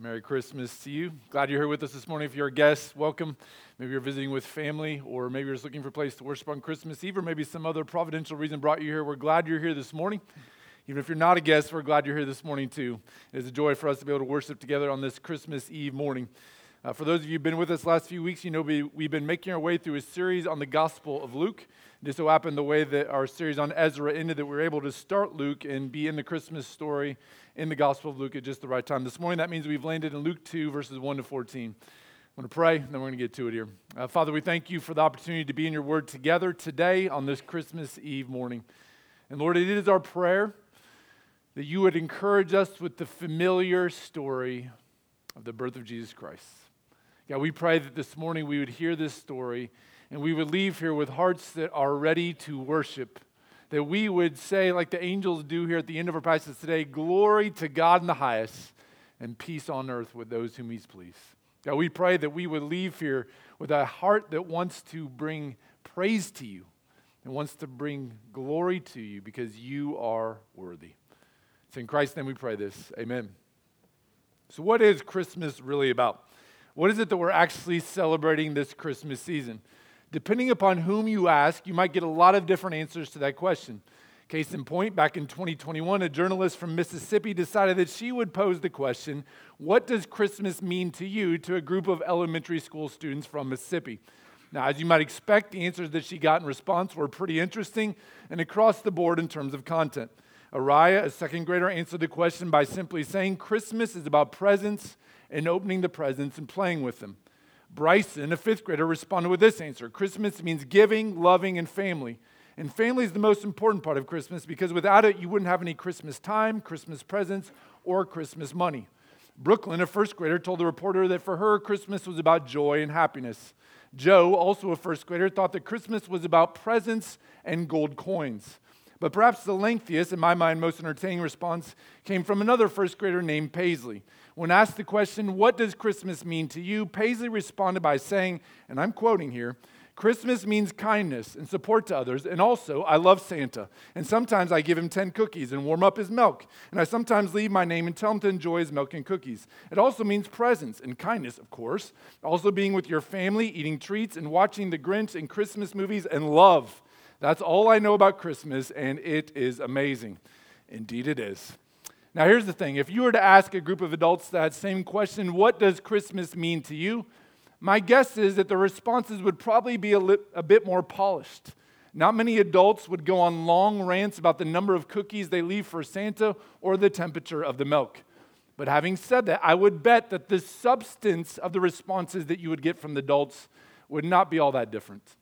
Merry Christmas to you. Glad you're here with us this morning. If you're a guest, welcome. Maybe you're visiting with family, or maybe you're just looking for a place to worship on Christmas Eve, or maybe some other providential reason brought you here. We're glad you're here this morning. Even if you're not a guest, we're glad you're here this morning too. It is a joy for us to be able to worship together on this Christmas Eve morning. Uh, for those of you who've been with us last few weeks, you know we, we've been making our way through a series on the Gospel of Luke. It just so happened the way that our series on Ezra ended that we were able to start Luke and be in the Christmas story in the Gospel of Luke at just the right time. This morning, that means we've landed in Luke 2, verses 1 to 14. I'm going to pray, and then we're going to get to it here. Uh, Father, we thank you for the opportunity to be in your word together today on this Christmas Eve morning. And Lord, it is our prayer that you would encourage us with the familiar story of the birth of Jesus Christ. God, we pray that this morning we would hear this story and we would leave here with hearts that are ready to worship. That we would say, like the angels do here at the end of our passage today, glory to God in the highest and peace on earth with those whom he's pleased. God, we pray that we would leave here with a heart that wants to bring praise to you and wants to bring glory to you because you are worthy. It's in Christ's name we pray this. Amen. So, what is Christmas really about? What is it that we're actually celebrating this Christmas season? Depending upon whom you ask, you might get a lot of different answers to that question. Case in point, back in 2021, a journalist from Mississippi decided that she would pose the question What does Christmas mean to you to a group of elementary school students from Mississippi? Now, as you might expect, the answers that she got in response were pretty interesting and across the board in terms of content. Araya, a second grader, answered the question by simply saying Christmas is about presents and opening the presents and playing with them. Bryson, a fifth grader, responded with this answer Christmas means giving, loving, and family. And family is the most important part of Christmas because without it, you wouldn't have any Christmas time, Christmas presents, or Christmas money. Brooklyn, a first grader, told the reporter that for her, Christmas was about joy and happiness. Joe, also a first grader, thought that Christmas was about presents and gold coins. But perhaps the lengthiest, in my mind, most entertaining response came from another first grader named Paisley. When asked the question, What does Christmas mean to you? Paisley responded by saying, and I'm quoting here, Christmas means kindness and support to others, and also I love Santa. And sometimes I give him 10 cookies and warm up his milk. And I sometimes leave my name and tell him to enjoy his milk and cookies. It also means presence and kindness, of course. Also being with your family, eating treats, and watching the Grinch and Christmas movies, and love. That's all I know about Christmas, and it is amazing. Indeed, it is. Now, here's the thing if you were to ask a group of adults that same question, what does Christmas mean to you? My guess is that the responses would probably be a, li- a bit more polished. Not many adults would go on long rants about the number of cookies they leave for Santa or the temperature of the milk. But having said that, I would bet that the substance of the responses that you would get from the adults would not be all that different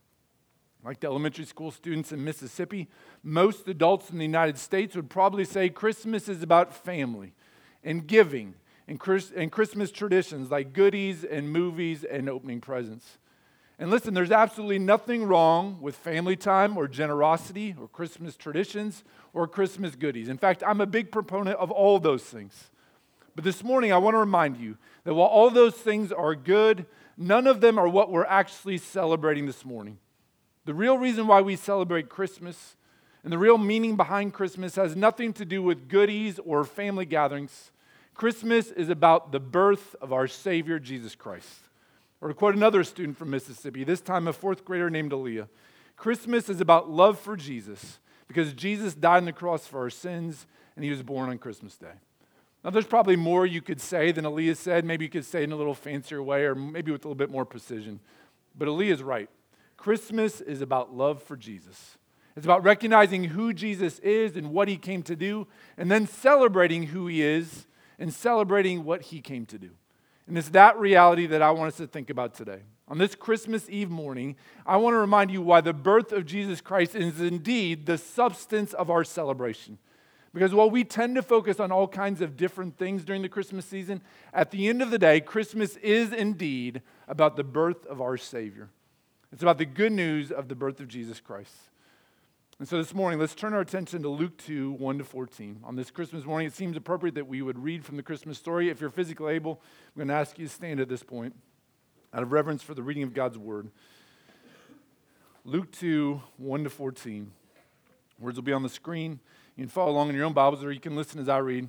like the elementary school students in Mississippi, most adults in the United States would probably say Christmas is about family and giving and, Chris- and Christmas traditions like goodies and movies and opening presents. And listen, there's absolutely nothing wrong with family time or generosity or Christmas traditions or Christmas goodies. In fact, I'm a big proponent of all those things. But this morning, I want to remind you that while all those things are good, none of them are what we're actually celebrating this morning. The real reason why we celebrate Christmas and the real meaning behind Christmas has nothing to do with goodies or family gatherings. Christmas is about the birth of our Savior, Jesus Christ. Or to quote another student from Mississippi, this time a fourth grader named Aaliyah, Christmas is about love for Jesus because Jesus died on the cross for our sins and he was born on Christmas Day. Now, there's probably more you could say than Aaliyah said. Maybe you could say it in a little fancier way or maybe with a little bit more precision. But Aaliyah's right. Christmas is about love for Jesus. It's about recognizing who Jesus is and what he came to do, and then celebrating who he is and celebrating what he came to do. And it's that reality that I want us to think about today. On this Christmas Eve morning, I want to remind you why the birth of Jesus Christ is indeed the substance of our celebration. Because while we tend to focus on all kinds of different things during the Christmas season, at the end of the day, Christmas is indeed about the birth of our Savior. It's about the good news of the birth of Jesus Christ. And so this morning, let's turn our attention to Luke 2 1 to 14. On this Christmas morning, it seems appropriate that we would read from the Christmas story. If you're physically able, I'm going to ask you to stand at this point out of reverence for the reading of God's word. Luke 2 1 to 14. Words will be on the screen. You can follow along in your own Bibles or you can listen as I read.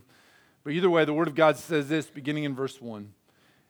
But either way, the Word of God says this beginning in verse 1.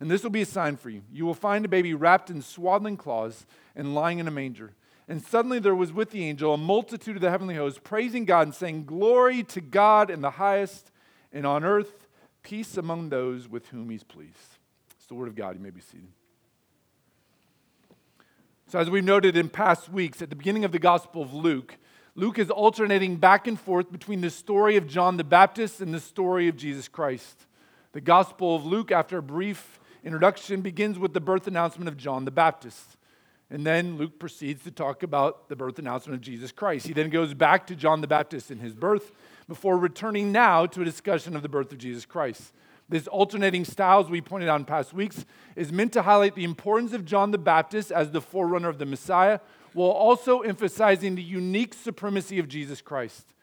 And this will be a sign for you. You will find a baby wrapped in swaddling cloths and lying in a manger. And suddenly there was with the angel a multitude of the heavenly hosts, praising God and saying, Glory to God in the highest, and on earth peace among those with whom he's pleased. It's the word of God. You may be seated. So, as we've noted in past weeks, at the beginning of the Gospel of Luke, Luke is alternating back and forth between the story of John the Baptist and the story of Jesus Christ. The Gospel of Luke, after a brief introduction, begins with the birth announcement of John the Baptist. And then Luke proceeds to talk about the birth announcement of Jesus Christ. He then goes back to John the Baptist and his birth before returning now to a discussion of the birth of Jesus Christ. This alternating style, as we pointed out in past weeks, is meant to highlight the importance of John the Baptist as the forerunner of the Messiah, while also emphasizing the unique supremacy of Jesus Christ.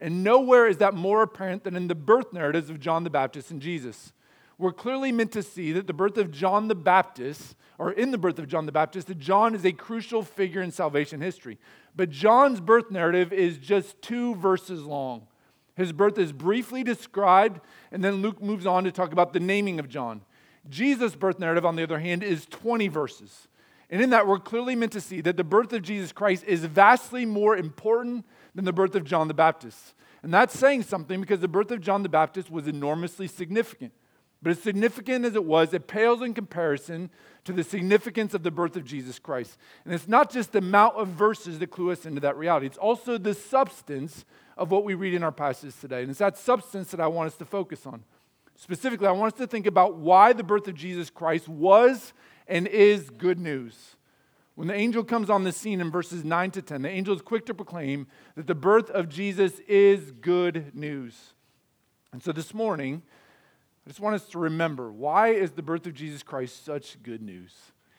And nowhere is that more apparent than in the birth narratives of John the Baptist and Jesus we're clearly meant to see that the birth of John the Baptist, or in the birth of John the Baptist, that John is a crucial figure in salvation history. But John's birth narrative is just two verses long. His birth is briefly described, and then Luke moves on to talk about the naming of John. Jesus' birth narrative, on the other hand, is 20 verses. And in that, we're clearly meant to see that the birth of Jesus Christ is vastly more important than the birth of John the Baptist. And that's saying something because the birth of John the Baptist was enormously significant. But as significant as it was, it pales in comparison to the significance of the birth of Jesus Christ. And it's not just the amount of verses that clue us into that reality, it's also the substance of what we read in our passage today. And it's that substance that I want us to focus on. Specifically, I want us to think about why the birth of Jesus Christ was and is good news. When the angel comes on the scene in verses 9 to 10, the angel is quick to proclaim that the birth of Jesus is good news. And so this morning, I just want us to remember why is the birth of Jesus Christ such good news?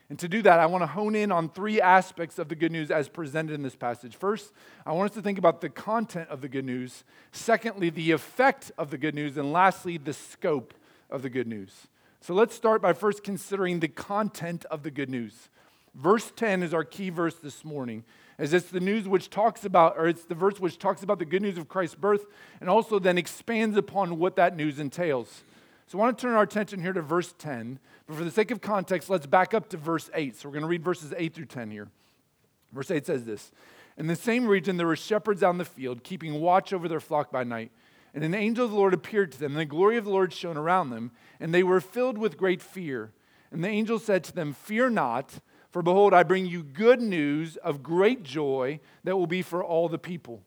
And to do that, I want to hone in on three aspects of the good news as presented in this passage. First, I want us to think about the content of the good news. Secondly, the effect of the good news. And lastly, the scope of the good news. So let's start by first considering the content of the good news. Verse 10 is our key verse this morning, as it's the news which talks about, or it's the verse which talks about the good news of Christ's birth and also then expands upon what that news entails. So I want to turn our attention here to verse 10. But for the sake of context, let's back up to verse 8. So we're going to read verses 8 through 10 here. Verse 8 says this In the same region, there were shepherds out in the field, keeping watch over their flock by night. And an angel of the Lord appeared to them, and the glory of the Lord shone around them, and they were filled with great fear. And the angel said to them, Fear not, for behold, I bring you good news of great joy that will be for all the people.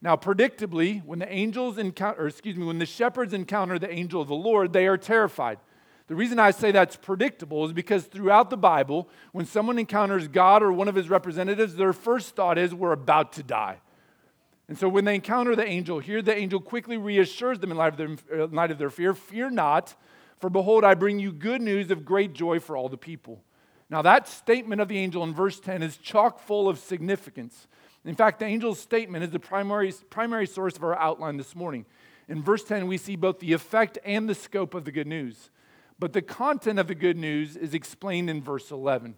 Now, predictably, when the angels encounter, or excuse me, when the shepherds encounter the angel of the Lord, they are terrified. The reason I say that's predictable is because throughout the Bible, when someone encounters God or one of his representatives, their first thought is, We're about to die. And so when they encounter the angel here, the angel quickly reassures them in light of their, in light of their fear Fear not, for behold, I bring you good news of great joy for all the people. Now, that statement of the angel in verse 10 is chock full of significance. In fact, the angel's statement is the primary, primary source of our outline this morning. In verse 10, we see both the effect and the scope of the good news. But the content of the good news is explained in verse 11.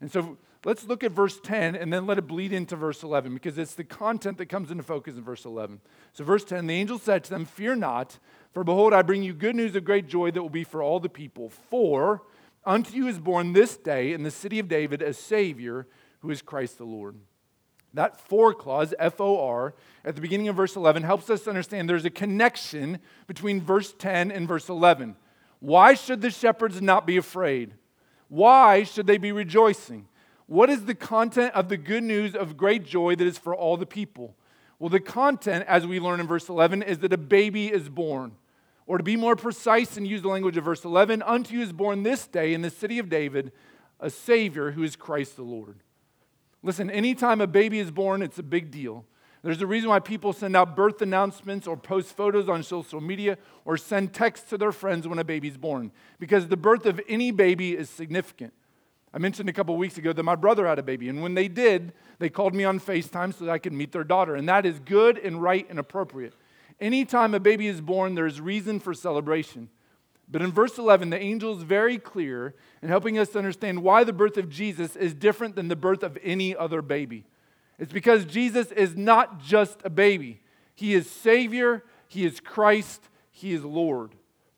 And so let's look at verse 10 and then let it bleed into verse 11 because it's the content that comes into focus in verse 11. So, verse 10 the angel said to them, Fear not, for behold, I bring you good news of great joy that will be for all the people. For unto you is born this day in the city of David a Savior who is Christ the Lord. That for clause, F O R, at the beginning of verse 11 helps us understand there's a connection between verse 10 and verse 11. Why should the shepherds not be afraid? Why should they be rejoicing? What is the content of the good news of great joy that is for all the people? Well, the content, as we learn in verse 11, is that a baby is born. Or to be more precise and use the language of verse 11, unto you is born this day in the city of David a Savior who is Christ the Lord. Listen, anytime a baby is born, it's a big deal. There's a reason why people send out birth announcements or post photos on social media or send texts to their friends when a baby's born, because the birth of any baby is significant. I mentioned a couple weeks ago that my brother had a baby, and when they did, they called me on FaceTime so that I could meet their daughter, and that is good and right and appropriate. Anytime a baby is born, there's reason for celebration. But in verse 11, the angel is very clear in helping us to understand why the birth of Jesus is different than the birth of any other baby. It's because Jesus is not just a baby, He is Savior, He is Christ, He is Lord.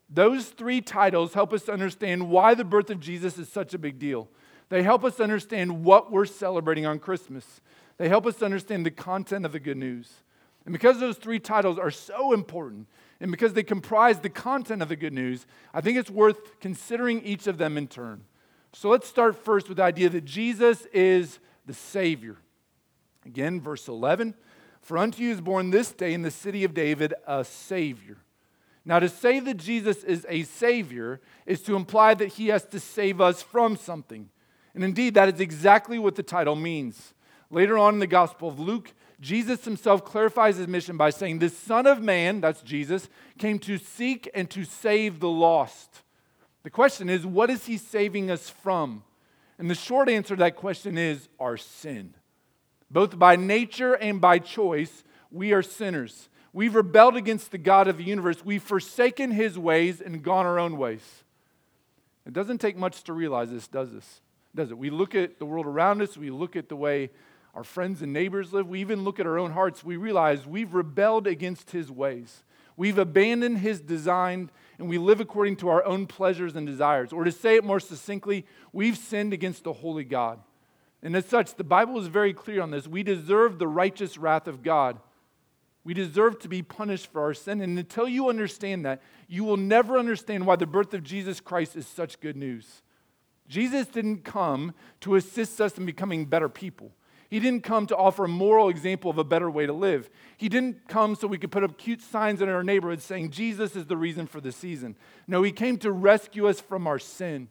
Those three titles help us to understand why the birth of Jesus is such a big deal. They help us understand what we're celebrating on Christmas. They help us understand the content of the good news. And because those three titles are so important, and because they comprise the content of the good news, I think it's worth considering each of them in turn. So let's start first with the idea that Jesus is the Savior. Again, verse 11 For unto you is born this day in the city of David a Savior. Now, to say that Jesus is a Savior is to imply that he has to save us from something. And indeed, that is exactly what the title means. Later on in the Gospel of Luke, Jesus himself clarifies his mission by saying, The Son of Man, that's Jesus, came to seek and to save the lost. The question is, what is he saving us from? And the short answer to that question is our sin. Both by nature and by choice, we are sinners. We've rebelled against the God of the universe. We've forsaken his ways and gone our own ways. It doesn't take much to realize this, does this? Does it? We look at the world around us, we look at the way our friends and neighbors live, we even look at our own hearts, we realize we've rebelled against his ways. We've abandoned his design and we live according to our own pleasures and desires. Or to say it more succinctly, we've sinned against the holy God. And as such, the Bible is very clear on this. We deserve the righteous wrath of God. We deserve to be punished for our sin. And until you understand that, you will never understand why the birth of Jesus Christ is such good news. Jesus didn't come to assist us in becoming better people. He didn't come to offer a moral example of a better way to live. He didn't come so we could put up cute signs in our neighborhood saying Jesus is the reason for the season. No, He came to rescue us from our sin.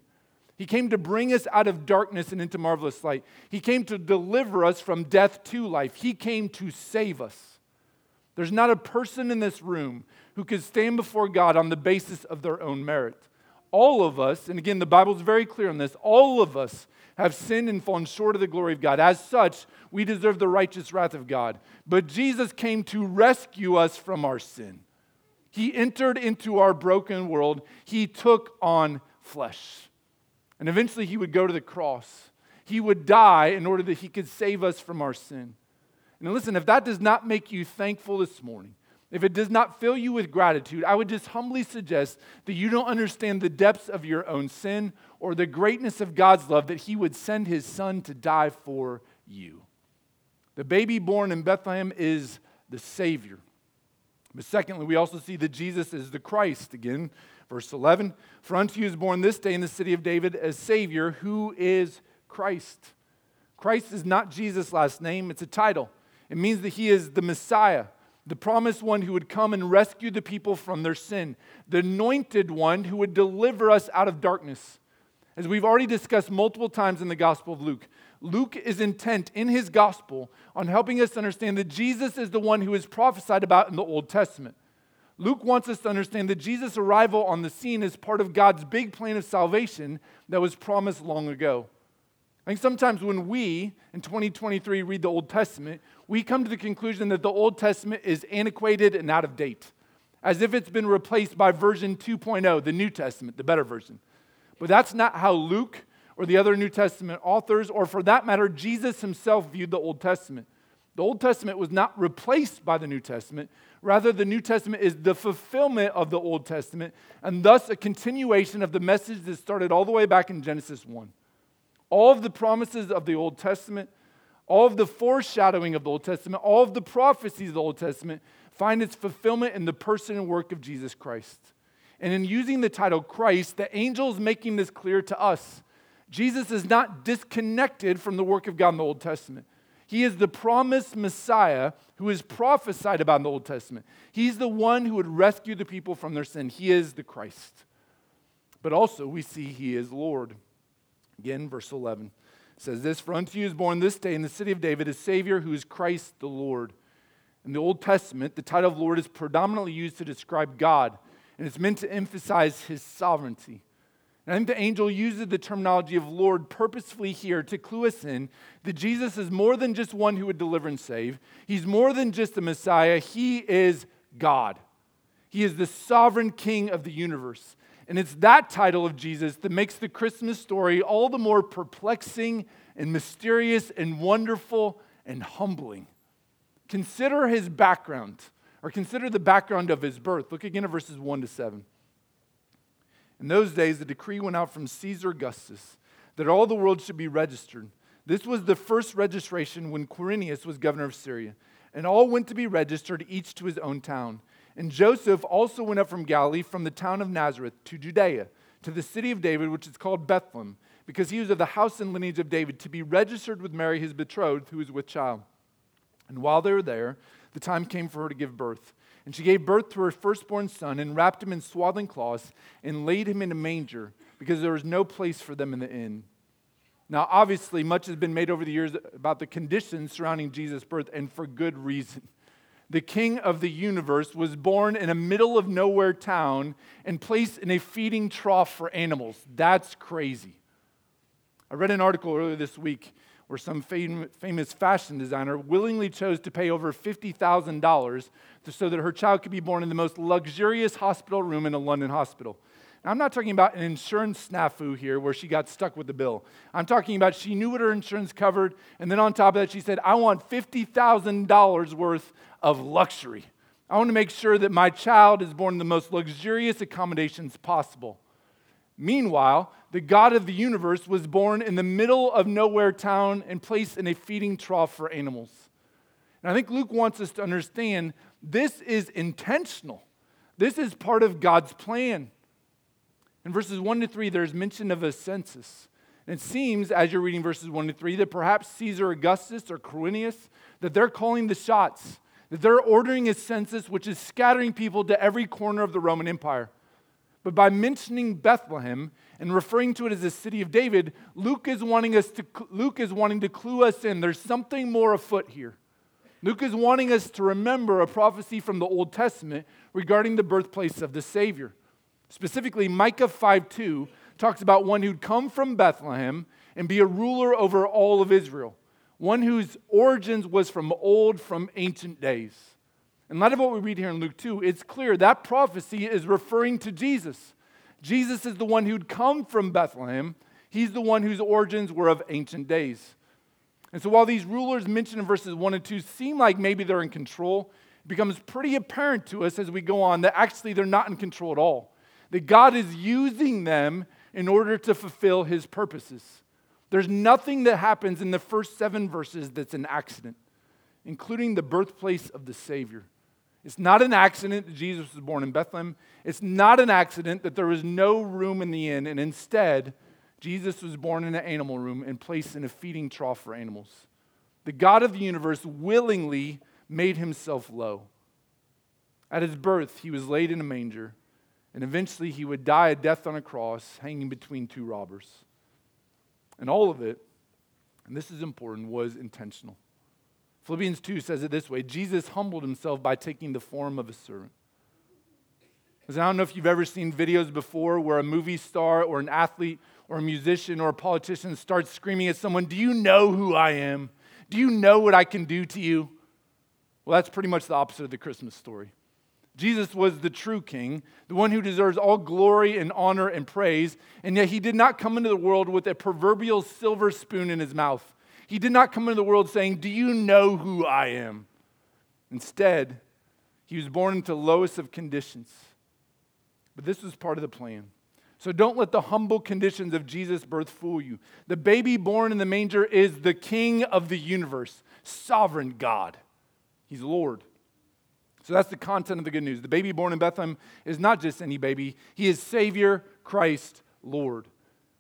He came to bring us out of darkness and into marvelous light. He came to deliver us from death to life. He came to save us. There's not a person in this room who could stand before God on the basis of their own merit. All of us, and again, the Bible's very clear on this, all of us have sinned and fallen short of the glory of God. As such, we deserve the righteous wrath of God. But Jesus came to rescue us from our sin. He entered into our broken world, He took on flesh. And eventually he would go to the cross. He would die in order that he could save us from our sin. And listen, if that does not make you thankful this morning, if it does not fill you with gratitude, I would just humbly suggest that you don't understand the depths of your own sin or the greatness of God's love that He would send His Son to die for you. The baby born in Bethlehem is the Savior. But secondly, we also see that Jesus is the Christ. Again, Verse 11 For unto you is born this day in the city of David a Savior who is Christ. Christ is not Jesus' last name, it's a title. It means that he is the Messiah, the promised one who would come and rescue the people from their sin, the anointed one who would deliver us out of darkness. As we've already discussed multiple times in the Gospel of Luke, Luke is intent in his gospel on helping us understand that Jesus is the one who is prophesied about in the Old Testament. Luke wants us to understand that Jesus' arrival on the scene is part of God's big plan of salvation that was promised long ago. Think sometimes when we, in 2023, read the Old Testament, we come to the conclusion that the Old Testament is antiquated and out of date, as if it's been replaced by version 2.0, the New Testament, the better version. But that's not how Luke or the other New Testament authors, or for that matter, Jesus himself viewed the Old Testament. The Old Testament was not replaced by the New Testament, Rather, the New Testament is the fulfillment of the Old Testament and thus a continuation of the message that started all the way back in Genesis 1. All of the promises of the Old Testament, all of the foreshadowing of the Old Testament, all of the prophecies of the Old Testament find its fulfillment in the person and work of Jesus Christ. And in using the title Christ, the angel is making this clear to us. Jesus is not disconnected from the work of God in the Old Testament. He is the promised Messiah who is prophesied about in the Old Testament. He's the one who would rescue the people from their sin. He is the Christ. But also, we see he is Lord. Again, verse 11 says this For unto you is born this day in the city of David a Savior who is Christ the Lord. In the Old Testament, the title of Lord is predominantly used to describe God, and it's meant to emphasize his sovereignty. And I think the angel uses the terminology of Lord purposefully here to clue us in that Jesus is more than just one who would deliver and save. He's more than just a Messiah. He is God. He is the sovereign king of the universe. And it's that title of Jesus that makes the Christmas story all the more perplexing and mysterious and wonderful and humbling. Consider his background, or consider the background of his birth. Look again at verses 1 to 7. In those days, the decree went out from Caesar Augustus that all the world should be registered. This was the first registration when Quirinius was governor of Syria. And all went to be registered, each to his own town. And Joseph also went up from Galilee, from the town of Nazareth, to Judea, to the city of David, which is called Bethlehem, because he was of the house and lineage of David, to be registered with Mary, his betrothed, who was with child. And while they were there, the time came for her to give birth. And she gave birth to her firstborn son, and wrapped him in swaddling cloths, and laid him in a manger, because there was no place for them in the inn. Now, obviously, much has been made over the years about the conditions surrounding Jesus' birth, and for good reason the king of the universe, was born in a middle of nowhere town and placed in a feeding trough for animals. That's crazy. I read an article earlier this week where some fam- famous fashion designer willingly chose to pay over $50,000 so that her child could be born in the most luxurious hospital room in a London hospital. Now, I'm not talking about an insurance snafu here where she got stuck with the bill. I'm talking about she knew what her insurance covered, and then on top of that, she said, I want $50,000 worth of luxury. I want to make sure that my child is born in the most luxurious accommodations possible. Meanwhile, the God of the universe was born in the middle of nowhere town and placed in a feeding trough for animals. And I think Luke wants us to understand this is intentional. This is part of God's plan. In verses 1 to 3, there's mention of a census. And it seems, as you're reading verses 1 to 3, that perhaps Caesar Augustus or Quirinius, that they're calling the shots, they're ordering a census which is scattering people to every corner of the Roman Empire. But by mentioning Bethlehem and referring to it as the city of David, Luke is wanting us to Luke is wanting to clue us in. There's something more afoot here. Luke is wanting us to remember a prophecy from the Old Testament regarding the birthplace of the Savior. Specifically, Micah 5:2 talks about one who'd come from Bethlehem and be a ruler over all of Israel, one whose origins was from old, from ancient days. In light of what we read here in Luke 2, it's clear that prophecy is referring to Jesus. Jesus is the one who'd come from Bethlehem. He's the one whose origins were of ancient days. And so while these rulers mentioned in verses 1 and 2 seem like maybe they're in control, it becomes pretty apparent to us as we go on that actually they're not in control at all that God is using them in order to fulfill his purposes. There's nothing that happens in the first seven verses that's an accident, including the birthplace of the Savior. It's not an accident that Jesus was born in Bethlehem. It's not an accident that there was no room in the inn, and instead, Jesus was born in an animal room and placed in a feeding trough for animals. The God of the universe willingly made himself low. At his birth, he was laid in a manger and eventually he would die a death on a cross, hanging between two robbers. And all of it, and this is important, was intentional. Philippians 2 says it this way Jesus humbled himself by taking the form of a servant. I don't know if you've ever seen videos before where a movie star or an athlete or a musician or a politician starts screaming at someone, Do you know who I am? Do you know what I can do to you? Well, that's pretty much the opposite of the Christmas story. Jesus was the true king, the one who deserves all glory and honor and praise, and yet he did not come into the world with a proverbial silver spoon in his mouth. He did not come into the world saying, Do you know who I am? Instead, he was born into lowest of conditions. But this was part of the plan. So don't let the humble conditions of Jesus' birth fool you. The baby born in the manger is the king of the universe, sovereign God. He's Lord. So that's the content of the good news. The baby born in Bethlehem is not just any baby, he is Savior, Christ, Lord.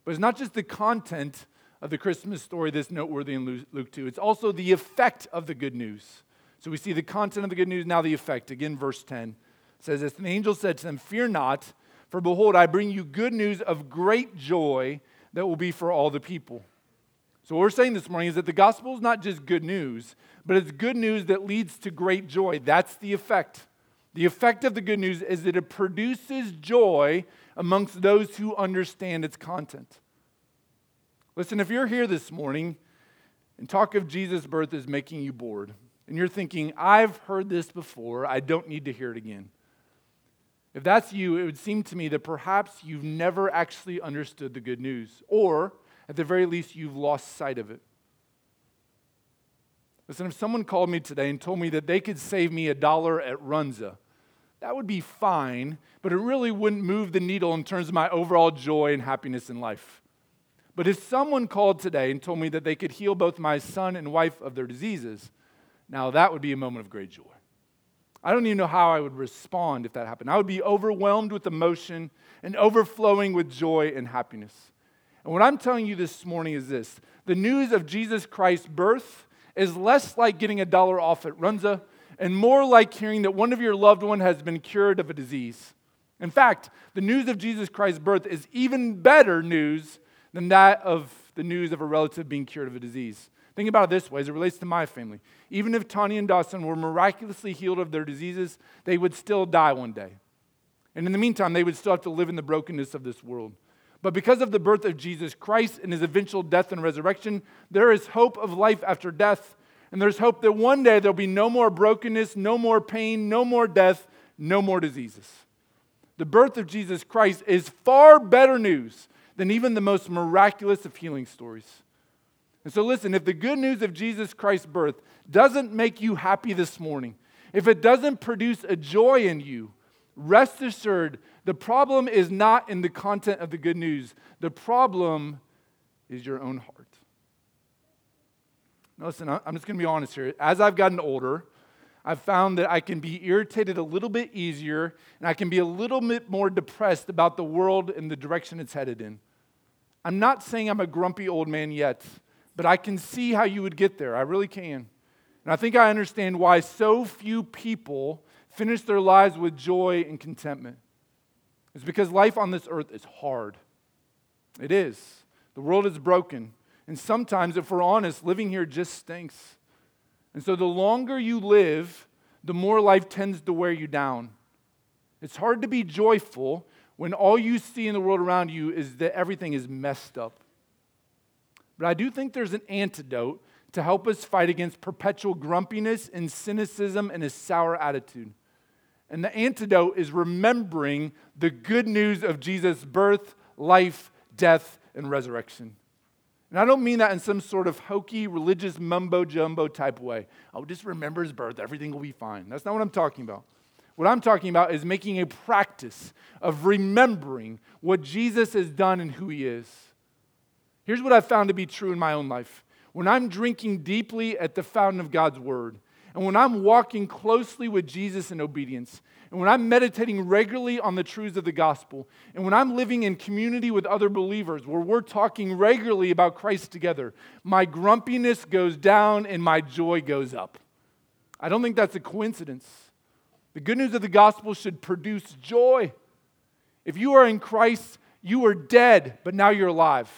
But it's not just the content of the Christmas story that's noteworthy in Luke 2, it's also the effect of the good news. So we see the content of the good news, now the effect. Again, verse 10 says this, the angel said to them, Fear not, for behold, I bring you good news of great joy that will be for all the people. So, what we're saying this morning is that the gospel is not just good news, but it's good news that leads to great joy. That's the effect. The effect of the good news is that it produces joy amongst those who understand its content. Listen, if you're here this morning and talk of Jesus' birth is making you bored, and you're thinking, I've heard this before, I don't need to hear it again. If that's you, it would seem to me that perhaps you've never actually understood the good news, or at the very least, you've lost sight of it. Listen, if someone called me today and told me that they could save me a dollar at Runza, that would be fine, but it really wouldn't move the needle in terms of my overall joy and happiness in life. But if someone called today and told me that they could heal both my son and wife of their diseases, now that would be a moment of great joy. I don't even know how I would respond if that happened. I would be overwhelmed with emotion and overflowing with joy and happiness. And what I'm telling you this morning is this the news of Jesus Christ's birth is less like getting a dollar off at Runza and more like hearing that one of your loved one has been cured of a disease. In fact, the news of Jesus Christ's birth is even better news than that of the news of a relative being cured of a disease. Think about it this way as it relates to my family. Even if Tanya and Dawson were miraculously healed of their diseases, they would still die one day. And in the meantime, they would still have to live in the brokenness of this world. But because of the birth of Jesus Christ and his eventual death and resurrection, there is hope of life after death. And there's hope that one day there'll be no more brokenness, no more pain, no more death, no more diseases. The birth of Jesus Christ is far better news than even the most miraculous of healing stories. And so, listen, if the good news of Jesus Christ's birth doesn't make you happy this morning, if it doesn't produce a joy in you, rest assured the problem is not in the content of the good news, the problem is your own heart. Now, listen, I'm just going to be honest here. As I've gotten older, I've found that I can be irritated a little bit easier and I can be a little bit more depressed about the world and the direction it's headed in. I'm not saying I'm a grumpy old man yet, but I can see how you would get there. I really can. And I think I understand why so few people finish their lives with joy and contentment. It's because life on this earth is hard. It is. The world is broken. And sometimes, if we're honest, living here just stinks. And so the longer you live, the more life tends to wear you down. It's hard to be joyful when all you see in the world around you is that everything is messed up. But I do think there's an antidote to help us fight against perpetual grumpiness and cynicism and a sour attitude. And the antidote is remembering the good news of Jesus' birth, life, death, and resurrection. And I don't mean that in some sort of hokey religious mumbo jumbo type way. Oh, just remember his birth, everything will be fine. That's not what I'm talking about. What I'm talking about is making a practice of remembering what Jesus has done and who he is. Here's what I've found to be true in my own life. When I'm drinking deeply at the fountain of God's word, and when I'm walking closely with Jesus in obedience, and when I'm meditating regularly on the truths of the gospel, and when I'm living in community with other believers where we're talking regularly about Christ together, my grumpiness goes down and my joy goes up. I don't think that's a coincidence. The good news of the gospel should produce joy. If you are in Christ, you are dead, but now you're alive.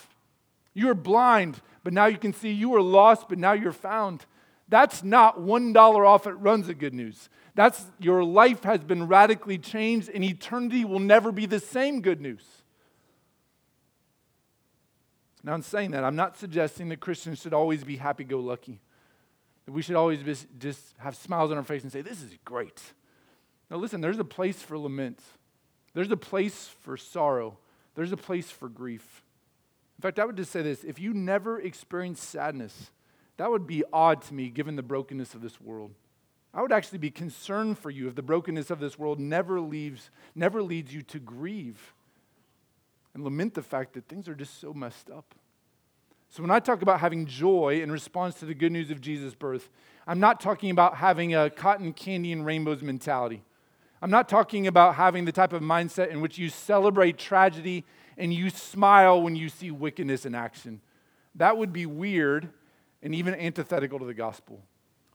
You are blind, but now you can see. You are lost, but now you're found. That's not $1 off at Runza good news. That's your life has been radically changed and eternity will never be the same good news. Now, in saying that, I'm not suggesting that Christians should always be happy go lucky, that we should always be, just have smiles on our face and say, This is great. Now, listen, there's a place for lament, there's a place for sorrow, there's a place for grief. In fact, I would just say this if you never experience sadness, that would be odd to me given the brokenness of this world. I would actually be concerned for you if the brokenness of this world never leaves, never leads you to grieve and lament the fact that things are just so messed up. So when I talk about having joy in response to the good news of Jesus' birth, I'm not talking about having a cotton candy and rainbows mentality. I'm not talking about having the type of mindset in which you celebrate tragedy and you smile when you see wickedness in action. That would be weird and even antithetical to the gospel.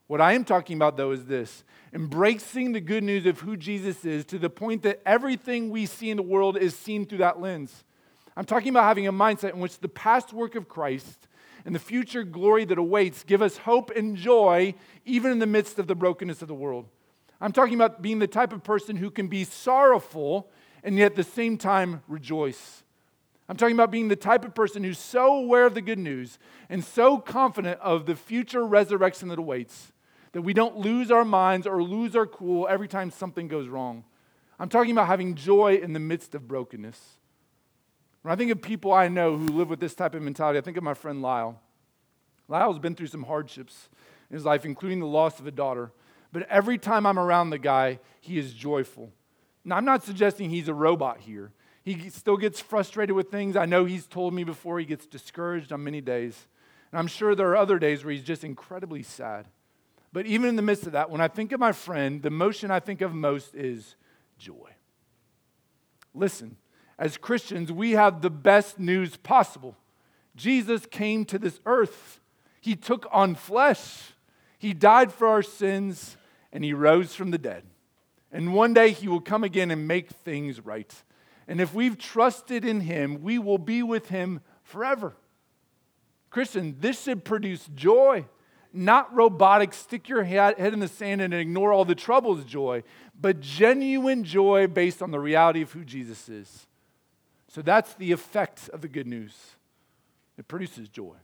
What I am talking about, though, is this embracing the good news of who Jesus is to the point that everything we see in the world is seen through that lens. I'm talking about having a mindset in which the past work of Christ and the future glory that awaits give us hope and joy even in the midst of the brokenness of the world. I'm talking about being the type of person who can be sorrowful and yet at the same time rejoice. I'm talking about being the type of person who's so aware of the good news and so confident of the future resurrection that awaits that we don't lose our minds or lose our cool every time something goes wrong. I'm talking about having joy in the midst of brokenness. When I think of people I know who live with this type of mentality, I think of my friend Lyle. Lyle's been through some hardships in his life, including the loss of a daughter. But every time I'm around the guy, he is joyful. Now, I'm not suggesting he's a robot here. He still gets frustrated with things. I know he's told me before he gets discouraged on many days. And I'm sure there are other days where he's just incredibly sad. But even in the midst of that, when I think of my friend, the emotion I think of most is joy. Listen, as Christians, we have the best news possible. Jesus came to this earth, He took on flesh, He died for our sins, and He rose from the dead. And one day He will come again and make things right. And if we've trusted in Him, we will be with Him forever. Christian, this should produce joy not robotic, stick your head in the sand and ignore all the troubles joy, but genuine joy based on the reality of who Jesus is. So that's the effect of the good news. It produces joy.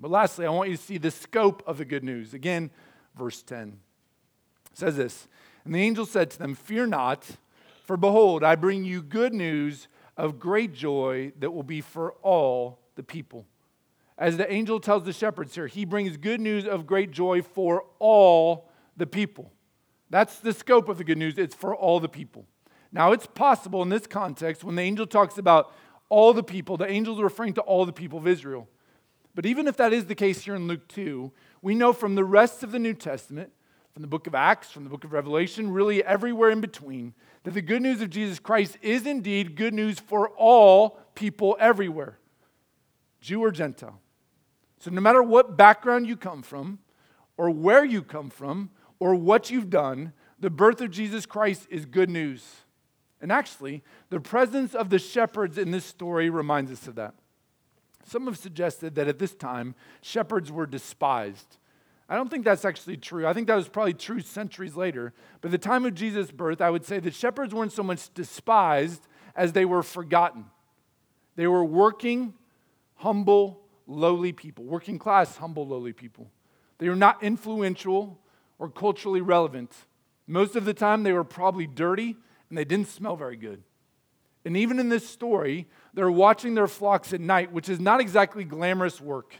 But lastly, I want you to see the scope of the good news. Again, verse 10 it says this And the angel said to them, Fear not, for behold, I bring you good news of great joy that will be for all the people. As the angel tells the shepherds here, he brings good news of great joy for all the people. That's the scope of the good news. It's for all the people. Now, it's possible in this context, when the angel talks about all the people, the angel is referring to all the people of Israel. But even if that is the case here in Luke 2, we know from the rest of the New Testament, from the book of Acts, from the book of Revelation, really everywhere in between, that the good news of Jesus Christ is indeed good news for all people everywhere, Jew or Gentile. So, no matter what background you come from, or where you come from, or what you've done, the birth of Jesus Christ is good news. And actually, the presence of the shepherds in this story reminds us of that. Some have suggested that at this time, shepherds were despised. I don't think that's actually true. I think that was probably true centuries later. But the time of Jesus' birth, I would say the shepherds weren't so much despised as they were forgotten. They were working, humble, lowly people, working class, humble, lowly people. They were not influential or culturally relevant. Most of the time, they were probably dirty and they didn't smell very good. And even in this story, they're watching their flocks at night, which is not exactly glamorous work.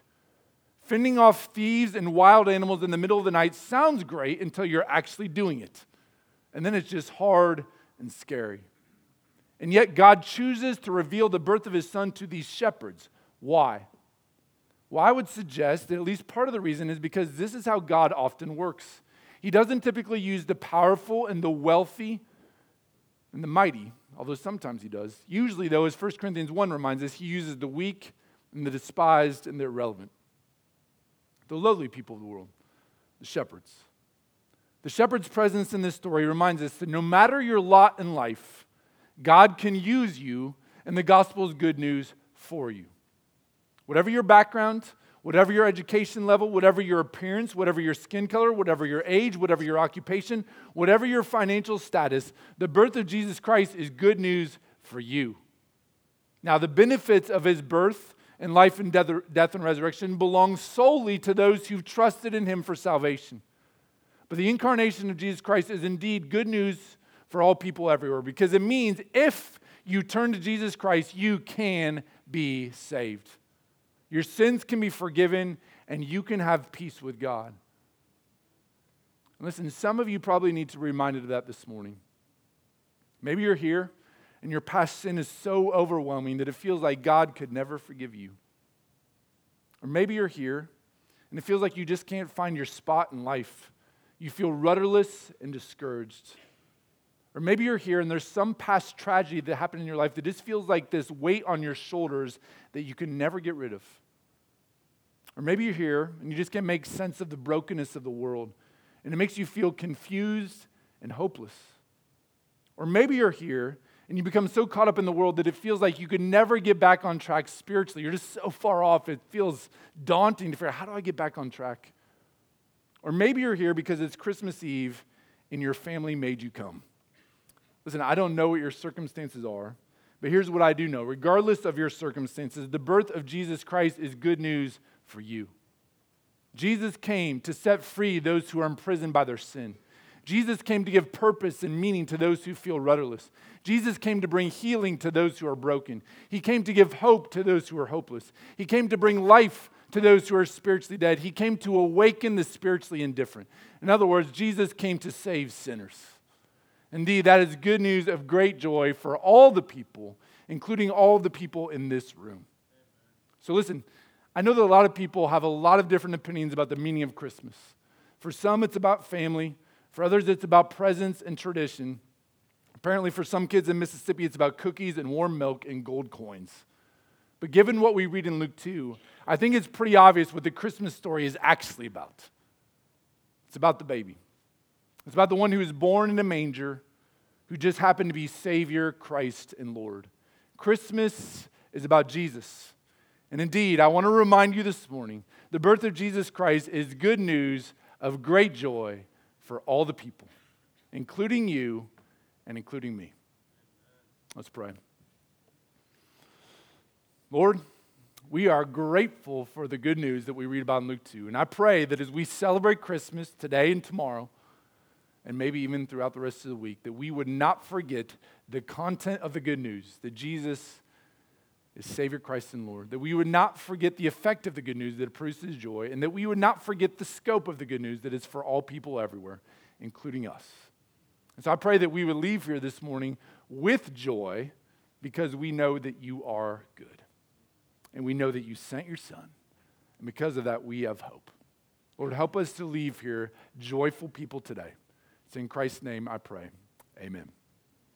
Fending off thieves and wild animals in the middle of the night sounds great until you're actually doing it. And then it's just hard and scary. And yet, God chooses to reveal the birth of his son to these shepherds. Why? Well, I would suggest that at least part of the reason is because this is how God often works. He doesn't typically use the powerful and the wealthy and the mighty, although sometimes he does. Usually, though, as 1 Corinthians 1 reminds us, he uses the weak and the despised and the irrelevant. The lowly people of the world, the shepherds. The shepherd's presence in this story reminds us that no matter your lot in life, God can use you, and the gospel is good news for you. Whatever your background, whatever your education level, whatever your appearance, whatever your skin color, whatever your age, whatever your occupation, whatever your financial status, the birth of Jesus Christ is good news for you. Now, the benefits of his birth and life and death, death and resurrection belong solely to those who've trusted in him for salvation. But the incarnation of Jesus Christ is indeed good news for all people everywhere because it means if you turn to Jesus Christ, you can be saved. Your sins can be forgiven, and you can have peace with God. Listen, some of you probably need to be reminded of that this morning. Maybe you're here and your past sin is so overwhelming that it feels like God could never forgive you. Or maybe you're here and it feels like you just can't find your spot in life. You feel rudderless and discouraged. Or maybe you're here and there's some past tragedy that happened in your life that just feels like this weight on your shoulders that you can never get rid of. Or maybe you're here and you just can't make sense of the brokenness of the world and it makes you feel confused and hopeless. Or maybe you're here and you become so caught up in the world that it feels like you could never get back on track spiritually. You're just so far off, it feels daunting to figure out how do I get back on track? Or maybe you're here because it's Christmas Eve and your family made you come. Listen, I don't know what your circumstances are, but here's what I do know. Regardless of your circumstances, the birth of Jesus Christ is good news for you. Jesus came to set free those who are imprisoned by their sin. Jesus came to give purpose and meaning to those who feel rudderless. Jesus came to bring healing to those who are broken. He came to give hope to those who are hopeless. He came to bring life to those who are spiritually dead. He came to awaken the spiritually indifferent. In other words, Jesus came to save sinners. Indeed, that is good news of great joy for all the people, including all the people in this room. So, listen, I know that a lot of people have a lot of different opinions about the meaning of Christmas. For some, it's about family. For others, it's about presents and tradition. Apparently, for some kids in Mississippi, it's about cookies and warm milk and gold coins. But given what we read in Luke 2, I think it's pretty obvious what the Christmas story is actually about. It's about the baby. It's about the one who was born in a manger, who just happened to be Savior, Christ, and Lord. Christmas is about Jesus. And indeed, I want to remind you this morning the birth of Jesus Christ is good news of great joy for all the people, including you and including me. Let's pray. Lord, we are grateful for the good news that we read about in Luke 2. And I pray that as we celebrate Christmas today and tomorrow, and maybe even throughout the rest of the week, that we would not forget the content of the good news that Jesus is Savior, Christ, and Lord. That we would not forget the effect of the good news that produces joy, and that we would not forget the scope of the good news that is for all people everywhere, including us. And so I pray that we would leave here this morning with joy because we know that you are good. And we know that you sent your Son. And because of that, we have hope. Lord, help us to leave here joyful people today. It's in Christ's name I pray. Amen.